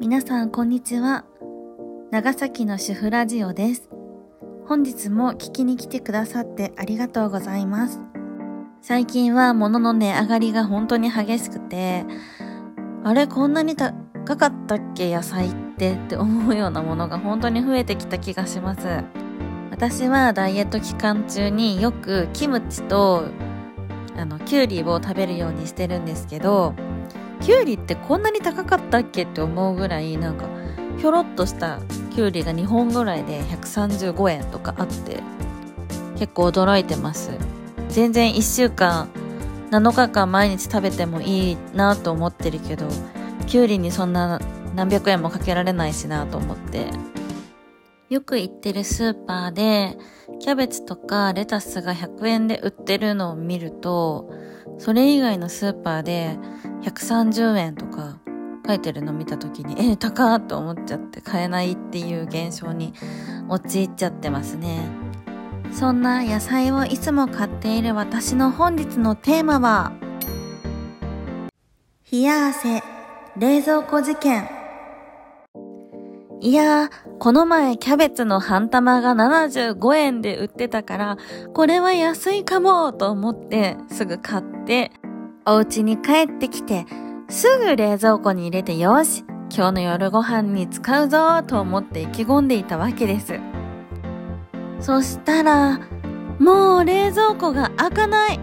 皆さんこんにちは。長崎の主婦ラジオです。本日も聞きに来てくださってありがとうございます。最近は物の値上がりが本当に激しくて、あれこんなに高かったっけ野菜ってって思うようなものが本当に増えてきた気がします。私はダイエット期間中によくキムチとあのキュウリを食べるようにしてるんですけど、キュウリってこんなに高かったっけって思うぐらいなんかひょろっとしたきゅうりが2本ぐらいで135円とかあって結構驚いてます。全然1週間7日間毎日食べてもいいなと思ってるけどきゅうりにそんな何百円もかけられないしなと思って。よく行ってるスーパーでキャベツとかレタスが100円で売ってるのを見るとそれ以外のスーパーで130円とか書いてるの見た時に、えー、高っと思っちゃって買えないっていう現象に陥っちゃってますね。そんな野菜をいつも買っている私の本日のテーマは、冷や汗冷蔵庫事件。いやー、この前キャベツの半玉が75円で売ってたから、これは安いかもと思ってすぐ買って、お家に帰ってきてすぐ冷蔵庫に入れてよし、今日の夜ご飯に使うぞと思って意気込んでいたわけです。そしたら、もう冷蔵庫が開かない。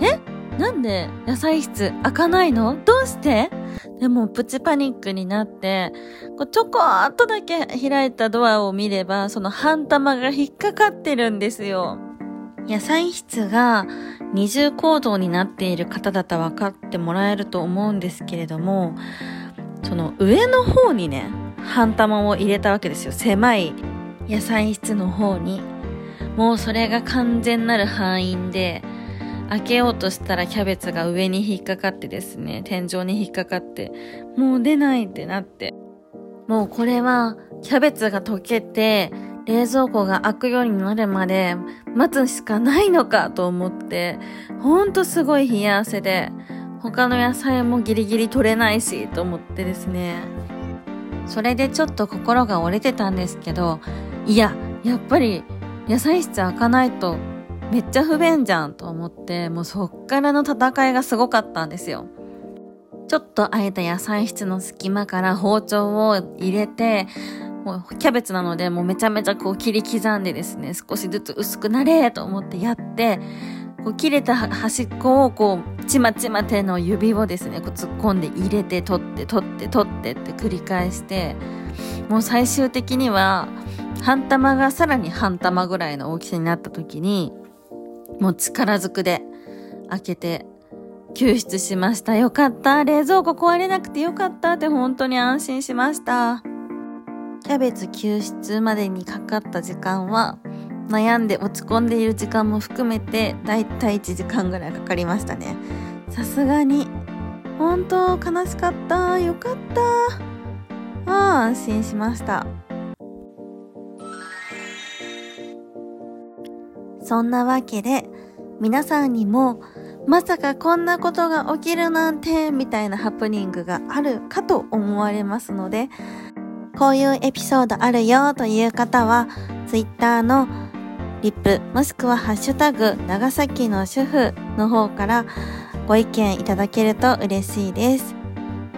え？なんで野菜室開かないの？どうして？でもプチパニックになって、こうちょこっとだけ開いたドアを見れば、その半玉が引っかかってるんですよ。野菜室が二重構造になっている方だったら分かってもらえると思うんですけれども、その上の方にね、半玉を入れたわけですよ。狭い野菜室の方に。もうそれが完全なる範囲で、開けようとしたらキャベツが上に引っかかってですね、天井に引っかかって、もう出ないってなって。もうこれはキャベツが溶けて、冷蔵庫が開くようになるまで待つしかないのかと思って、ほんとすごい冷や汗で、他の野菜もギリギリ取れないしと思ってですね。それでちょっと心が折れてたんですけど、いや、やっぱり野菜室開かないとめっちゃ不便じゃんと思って、もうそっからの戦いがすごかったんですよ。ちょっと空いた野菜室の隙間から包丁を入れて、もうキャベツなのでもうめちゃめちゃこう切り刻んでですね、少しずつ薄くなれと思ってやって、こう切れた端っこをこう、ちまちま手の指をですね、こう突っ込んで入れて取って取って取ってって繰り返して、もう最終的には、半玉がさらに半玉ぐらいの大きさになった時に、もう力ずくで開けて救出しました。よかった。冷蔵庫壊れなくてよかったって本当に安心しました。キャベツ救出までにかかった時間は、悩んで落ち込んでいる時間も含めて、だいたい1時間ぐらいかかりましたね。さすがに、本当悲しかった。よかった。ああ、安心しました。そんなわけで、皆さんにも、まさかこんなことが起きるなんて、みたいなハプニングがあるかと思われますので、こういうエピソードあるよという方は、ツイッターのリップ、もしくはハッシュタグ、長崎の主婦の方からご意見いただけると嬉しいです。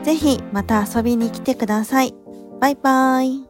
ぜひまた遊びに来てください。バイバーイ。